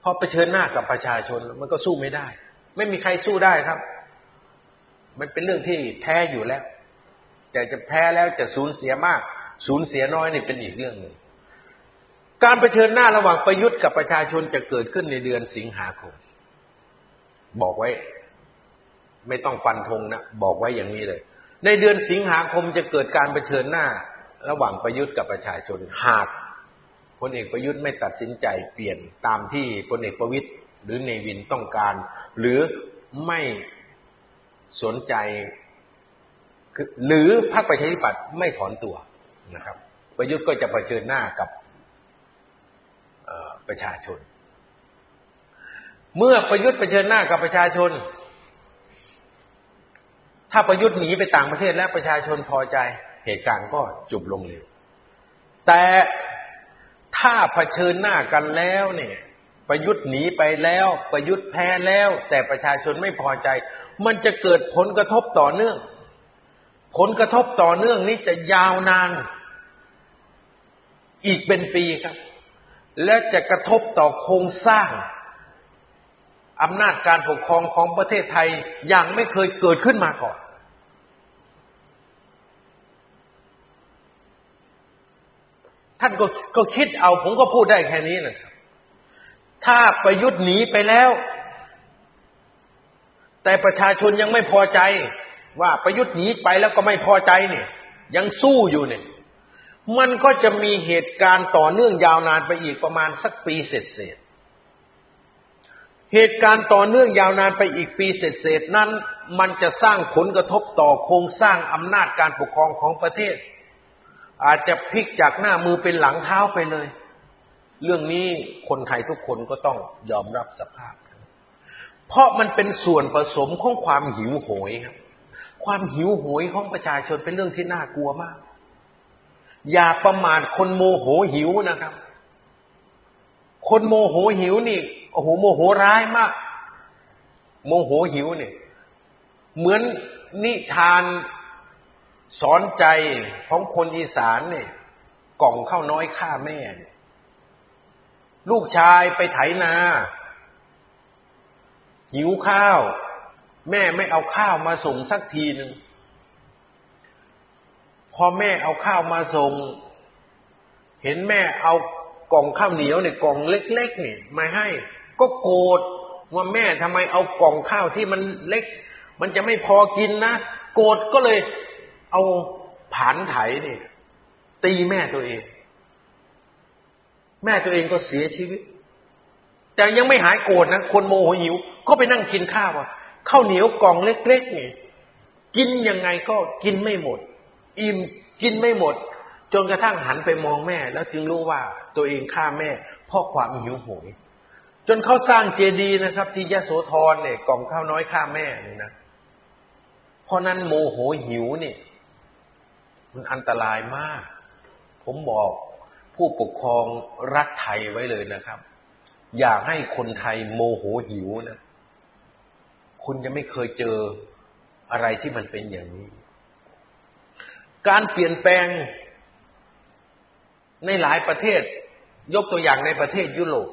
พอไปเชิญหน้ากับประชาชนมันก็สู้ไม่ได้ ไม่มีใครสู้ได้ครับ มันเป็นเรื่องที่แท้อยู่แล้ว แต่จะแพ้แล้วจะสูญเสียมาก สูญเสียน้อยนี่เป็นอีกเรื่องหนึ่งการเผชิญหน้าระหว่างประยุทธ์กับประชาชนจะเกิดขึ้นในเดือนสิงหาคม บอกไว้ ไม่ต้องฟันธงนะบอกไว้อย่างนี้เลย ในเดือนสิงหาคมจะเกิดการเผชิญหน้า ระหว่างประยุทธ์กับประชาชนหากพลเอกประยุทธ์ไม่ตัดสินใจเปลี่ยนตามที่พลเอกประวิตยหรือเนวินต้องการ หรือไม่สนใจ หรือพรรคประชาธิปัตย์ไม่ถอนตัวนะครับ ประยุทธ์ก็จะเผชิญหน้ากับประชาชน เมื่อประยุทธ์เผชิญหน้ากับประชาชน ถ้าประยุทธ์หนีไปต่างประเทศและประชาชนพอใจเหตุการณ์ก็จบลงเร็ว แต่ถ้าเผชิญหน้ากันแล้วเนี่ยประยุทธ์หนีไปแล้ว ประยุทธ์แพ้แล้ว แต่ประชาชนไม่พอใจ มันจะเกิดผลกระทบต่อเนื่อง ผลกระทบต่อเนื่องนี้จะยาวนาน อีกเป็นปีครับ และจะกระทบต่อโครงสร้างอำนาจการปกครองของประเทศไทยอย่างไม่เคยเกิดขึ้นมาก่อน ท่านก็ก็คิดเอาผมก็พูดได้แค่นี้นะถ้าประยุทธ์หนีไปแล้ว แต่ประชาชนยังไม่พอใจ ว่าประยุทธ์หนีไปแล้วก็ไม่พอใจเนี่ย ยังสู้อยู่เนี่ย มันก็จะมีเหตุการณ์ต่อเนื่องยาวนานไปอีกประมาณสักปีเศษเศษเหตุการณ์ต่อเนื่องยาวนานไปอีกปีเศษเศษนั้น มันจะสร้างผลกระทบต่อโครงสร้างอำนาจการปกครองของประเทศ อาจจะพลิกจากหน้ามือเป็นหลังเท้าไปเลย เรื่องนี้คนไทยทุกคนก็ต้องยอมรับสภาพ เพราะมันเป็นส่วนผสมของความหิวโหยครับ ความหิวโหยของประชาชนเป็นเรื่องที่น่ากลัวมาก อย่าประมาทคนโมโหหิวนะครับ คนโมโหหิวนี่โอ้โหโมโหร้ายมาก โมโหหิวเนี่ยเหมือนนิทานสอนใจของคนอีสานเนี่ย กล่องข้าวน้อยฆ่าแม่เนี่ยลูกชายไปไถนา หิวข้าว แม่ไม่เอาข้าวมาส่งสักทีหนึ่งพอแม่เอาข้าวมาส่ง เห็นแม่เอากล่องข้าวเหนียวเนี่ยกล่องเล็กๆเนี่ยมาให้ ก็โกรธว่าแม่ทำไมเอากล่องข้าวที่มันเล็ก มันจะไม่พอกินนะโกรธก็เลยเอาผานไถเนี่ยตีแม่ตัวเอง แม่ตัวเองก็เสียชีวิต แต่ยังไม่หายโกรธนะคนโมโหหิว ก็ไปนั่งกินข้าวอะ ข้าวเหนียวกล่องเล็กๆนี่กินยังไงก็กินไม่หมด อิ่มกินไม่หมด จนกระทั่งหันไปมองแม่ แล้วจึงรู้ว่าตัวเองฆ่าแม่เพราะความหิวโหย จนเขาสร้างเจดีย์นะครับ ที่ยะโสธรเนี่ยกล่องข้าวน้อยฆ่าแม่นี่นะเพราะนั้นโมโหหิวเนี่ยมันอันตรายมาก ผมบอกผู้ปกครองรัฐไทยไว้เลยนะครับ อยากให้คนไทยโมโหหิวนะ คุณจะไม่เคยเจออะไรที่มันเป็นอย่างนี้ การเปลี่ยนแปลงในหลายประเทศ ยกตัวอย่างในประเทศยุโรป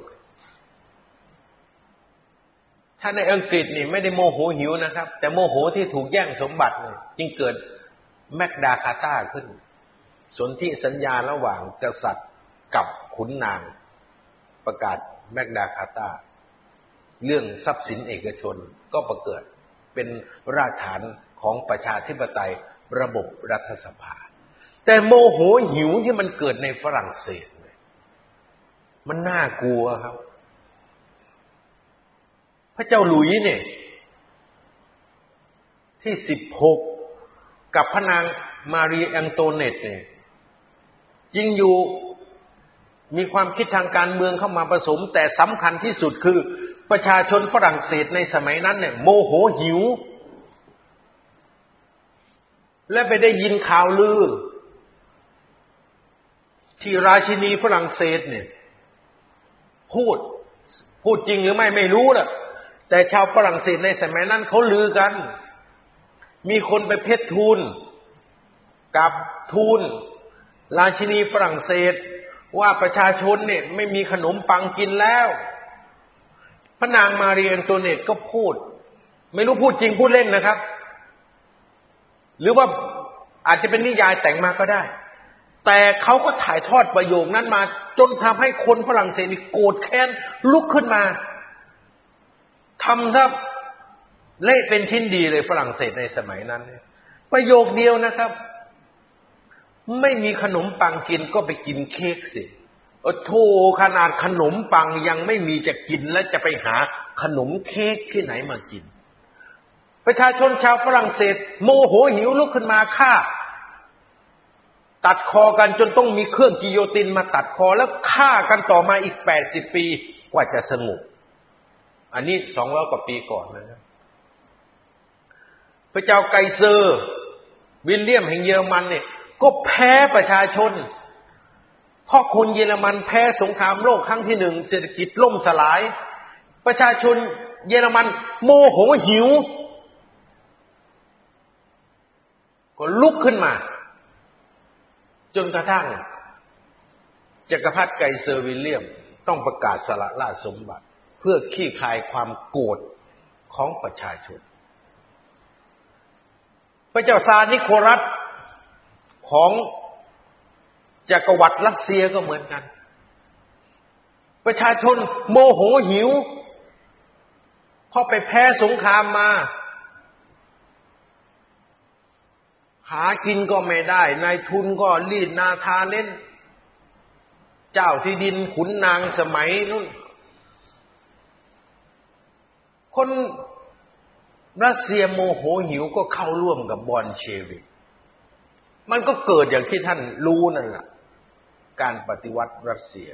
ถ้าในอังกฤษนี่ไม่ได้โมโหหิวนะครับ แต่โมโหที่ถูกแย่งสมบัติจึงเกิดแมกดาคาตาขึ้น สนที่สัญญาระหว่างกษัตริย์กับขุนนางประกาศแมกดาคาตา เรื่องทรัพย์สินเอกชน ก็ประเกิด เป็นรากฐานของประชาธิปไตยระบบรัฐสภา แต่โมโหหิวที่มันเกิดในฝรั่งเศสมันน่ากลัวครับ พระเจ้าหลุยเนี่ย ที่สิบหกกับพระนางมารีแองโตเนตเนี่ยจริงอยู่มีความคิดทางการเมืองเข้ามาผสม แต่สำคัญที่สุดคือ ประชาชนฝรั่งเศสในสมัยนั้นเนี่ยโมโหหิว และไปได้ยินข่าวลือ ที่ราชินีฝรั่งเศสเนี่ย พูดพูดจริงหรือไม่ไม่รู้นะแต่ชาวฝรั่งเศสในสมัยนั้นเขาลือกัน มีคนไปเพชรทูลกับทูลราชินีฝรั่งเศสว่าประชาชนเนี่ยไม่มีขนมปังกินแล้ว พระนางมาเรียนตัวเนตก็พูด ไม่รู้พูดจริงพูดเล่นนะครับ หรือว่าอาจจะเป็นนิยายแต่งมาก็ได้ แต่เขาก็ถ่ายทอดประโยคนั้นมา จนทำให้คนฝรั่งเศสโกรธแค้นลุกขึ้นมาทำซะเละเป็นชิ้นดีเลยฝรั่งเศสในสมัยนั้น ประโยคเดียวนะครับ ไม่มีขนมปังกินก็ไปกินเค้กสิ โอ้โธขนาดขนมปังยังไม่มีจะกินแล้วจะไปหาขนมเค้กที่ไหนมากิน ประชาชนชาวฝรั่งเศส โมโหหิวลุกขึ้นมาฆ่า ตัดคอกันจนต้องมีเครื่องกิโยตินมาตัดคอแล้วฆ่ากันต่อมาอีกแปดสิบปีกว่าจะสงบอันนี้สองร้อยกว่าปีก่อนนะพระเจ้าไกเซอร์วิลเลียมแห่งเยอรมันเนี่ยก็แพ้ประชาชน เพราะคนเยอรมันแพ้สงครามโลกครั้งที่หนึ่งเศรษฐกิจล่มสลาย ประชาชนเยอรมันโมโหหิว ก็ลุกขึ้นมา จนกระทั่งจักรพรรดิไกเซอร์วิลเลียมต้องประกาศสละราชสมบัติ เพื่อขี้คายความโกรธของประชาชน พระเจ้าซานิโครัสของ จักรวรรดิรัสเซียก็เหมือนกัน ประชาชนโมโหหิวเพราะไปแพ้สงครามมา หากินก็ไม่ได้นายทุนก็รีดนาทาเล่น เจ้าที่ดินขุนนางสมัยนู้นคนรัสเซียโมโหหิวก็เข้าร่วมกับบอลเชวิกมันก็เกิดอย่างที่ท่านรู้นั่นแหละ การปฏิวัติรัสเซีย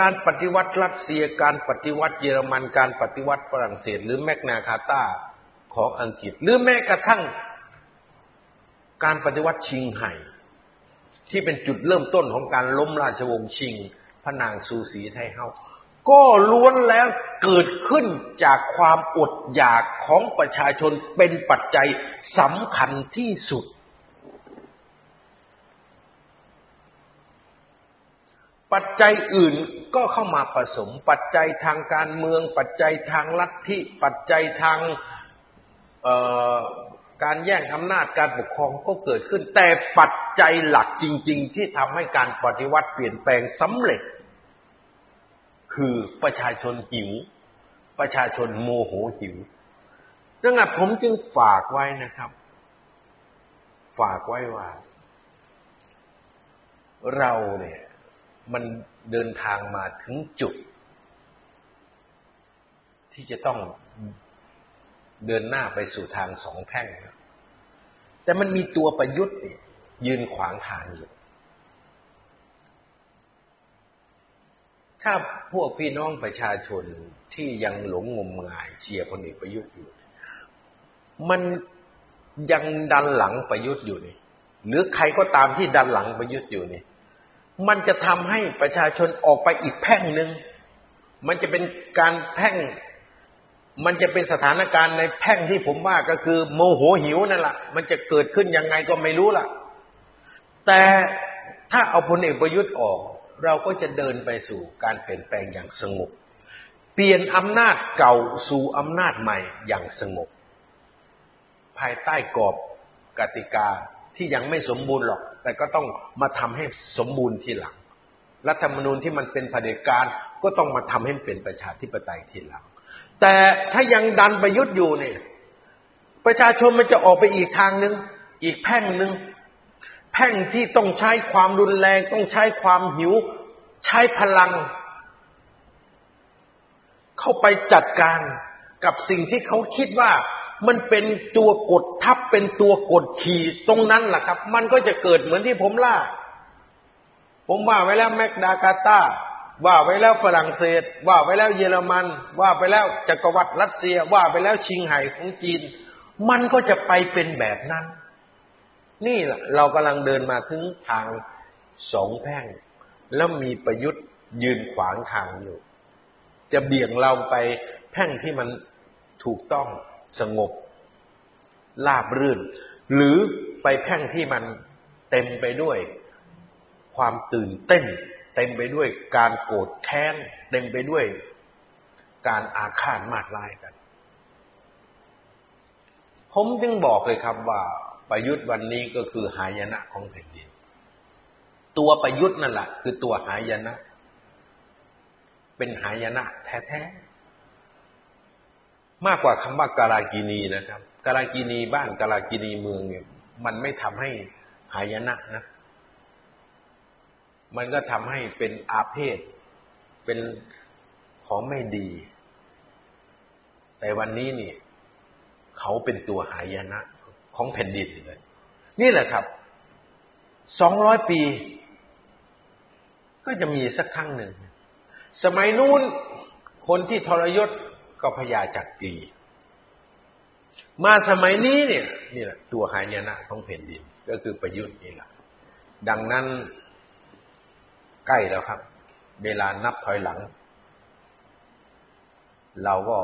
การปฏิวัติรัสเซีย การปฏิวัติเยอรมัน การปฏิวัติฝรั่งเศส หรือแมกนาคาตาของอังกฤษ หรือแม้กระทั่ง การปฏิวัติชิงไห่ ที่เป็นจุดเริ่มต้นของการล้มราชวงศ์ชิงพระนางซูสีไทเฮาก็ล้วนแล้วเกิดขึ้นจากความอดอยากของประชาชนเป็นปัจจัยสำคัญที่สุด ปัจจัยอื่นก็เข้ามาผสม ปัจจัยทางการเมือง ปัจจัยทางลัทธิ ปัจจัยทางการแย่งอำนาจการปกครองก็เกิดขึ้น แต่ปัจจัยหลักจริง ๆ ที่ทำให้การปฏิวัติเปลี่ยนแปลงสำเร็จ คือประชาชนหิว ประชาชนโมโหหิวดังนั้นผมจึงฝากไว้นะครับ ฝากไว้ว่า เราเนี่ย มันเดินทางมาถึงจุด ที่จะต้องเดินหน้าไปสู่ทางสองแพ่ง แต่มันมีตัวประยุทธ์ยืนขวางทางอยู่ ถ้าพวกพี่น้องประชาชนที่ยังหลงงมงายเชียร์พลเอกประยุทธ์อยู่ มันยังดันหลังประยุทธ์อยู่นี่ หรือใครก็ตามที่ดันหลังประยุทธ์อยู่นี่ มันจะทำให้ประชาชนออกไปอีกแพ่งหนึ่ง มันจะเป็นการแพ่ง มันจะเป็นสถานการณ์ในแพ่งที่ผมว่าก็คือ โมโหหิวนั่นแหละมันจะเกิดขึ้นยังไงก็ไม่รู้ล่ะ แต่ถ้าเอาพลเอกประยุทธ์ออก เราก็จะเดินไปสู่การเปลี่ยนแปลงอย่างสงบ เปลี่ยนอำนาจเก่าสู่อำนาจใหม่อย่างสงบ ภายใต้กรอบกติกาที่ยังไม่สมบูรณ์หรอก แต่ก็ต้องมาทำให้สมบูรณ์ทีหลัง รัฐธรรมนูญที่มันเป็นเผด็จการก็ต้องมาทำให้เป็นประชาธิปไตยทีหลัง แต่ถ้ายังดันประยุทธ์อยู่เนี่ย ประชาชนมันจะออกไปอีกทางหนึ่งอีกแพ่งหนึ่งแพ่งที่ต้องใช้ความรุนแรงต้องใช้ความหิว ใช้พลัง เข้าไปจัดการกับสิ่งที่เขาคิดว่า มันเป็นตัวกดทับเป็นตัวกดขี่ตรงนั้นแหละครับ มันก็จะเกิดเหมือนที่ผมล่า ผมว่าไว้แล้วแมกดากาตาว่าไว้แล้วฝรั่งเศส ว่าไว้แล้วเยอรมัน ว่าไปแล้วจักรวรรดิรัสเซีย ว่าไปแล้วชิงไห่ของจีน มันก็จะไปเป็นแบบนั้น นี่แหละเรากำลังเดินมาถึงทางสองแพ่ง แล้วมีประยุทธ์ยืนขวางทางอยู่ จะเบี่ยงเราไปแพ่งที่มันถูกต้อง สงบลาบรื่น หรือไปแพ่งที่มันเต็มไปด้วย ความตื่นเต้น เต็มไปด้วยการโกรธแค้น เต็มไปด้วย การอาฆาตมาดร้ายกัน ผมจึงบอกเลยครับว่าประยุทธ์วันนี้ก็คือหายนะของแผ่นดิน ตัวประยุทธ์นั่นแหละคือตัวหายนะ เป็นหายนะแท้ๆ มากกว่าคำว่ากาลากินีนะครับกาลากินีบ้านกาลากินีเมืองเนี่ย มันไม่ทำให้หายนะนะ มันก็ทำให้เป็นอาเพศ เป็นของไม่ดี แต่วันนี้นี่เขาเป็นตัวหายนะของแผ่นดินเลย นี่แหละครับสองร้อยปี ก็จะมีสักครั้งหนึ่ง สมัยนู้นคนที่ทรยศ ก็พญาจักรีมาสมัยนี้เนี่ยนี่แหละตัวหายนะของแผ่นดิน ก็คือประยุทธ์นี่แหละดังนั้นใกล้แล้วครับ เวลานับถอยหลัง เราก็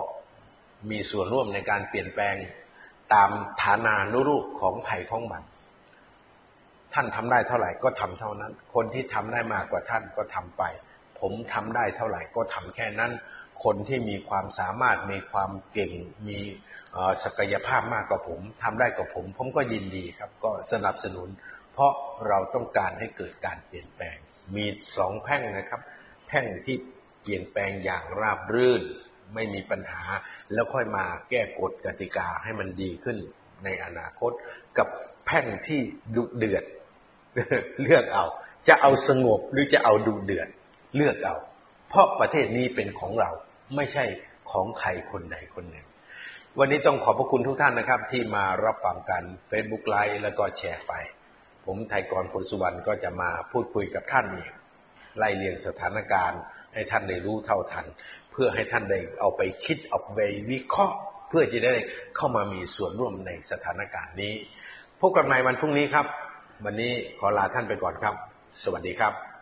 มีส่วนร่วมในการเปลี่ยนแปลงตามฐานานุรูปของไผ่ของมัน ท่านทำได้เท่าไหร่ก็ทำเท่านั้น คนที่ทำได้มากกว่าท่านก็ทำไป ผมทำได้เท่าไหร่ก็ทำแค่นั้น คนที่มีความสามารถมีความเก่ง มีศักยภาพมากกว่าผมทำได้กว่าผม ผมก็ยินดีครับ ก็สนับสนุน เพราะเราต้องการให้เกิดการเปลี่ยนแปลง มีสองแพ่งนะครับ แพ่งที่เปลี่ยนแปลงอย่างราบรื่น ไม่มีปัญหา แล้วค่อยมาแก้กฎกติกาให้มันดีขึ้นในอนาคต กับแพ่งที่ดุเดือด เลือกเอา จะเอาสงบหรือจะเอาดุเดือด เลือกเอา เพราะประเทศนี้เป็นของเรา ไม่ใช่ของใครคนใดคนหนึ่ง วันนี้ต้องขอบพระคุณทุกท่านนะครับ ที่มารับฟังกัน Facebook ไลฟ์แล้วก็แชร์ไป ผมไทยกรพลสุวรรณก็จะมาพูดคุยกับท่านอีกไล่เรียงสถานการณ์ ให้ท่านได้รู้เท่าทัน เพื่อให้ท่านได้เอาไปคิดเอาไปวิเคราะห์ เพื่อจะได้เข้ามามีส่วนร่วมในสถานการณ์นี้พบกันใหม่วันพรุ่งนี้ครับ วันนี้ขอลาท่านไปก่อนครับ สวัสดีครับ